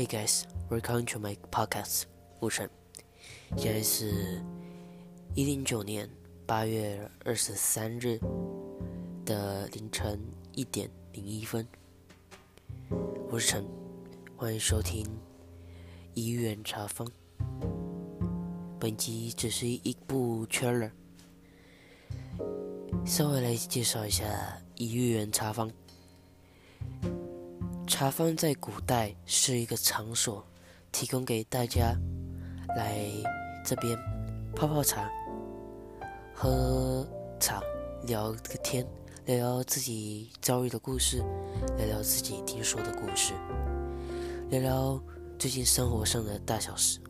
Hey guys, welcome to my podcast。吴晨，现在是一零九年八月二十三日的凌晨一点零一分。我是陈，欢迎收听一元查房。本集只是一部 trailer，稍微来介绍一下一元查房。茶坊在古代是一个场所，提供给大家来这边泡泡茶、喝茶、聊个天、聊聊自己遭遇的故事、聊聊自己听说的故事、聊聊最近生活上的大小事。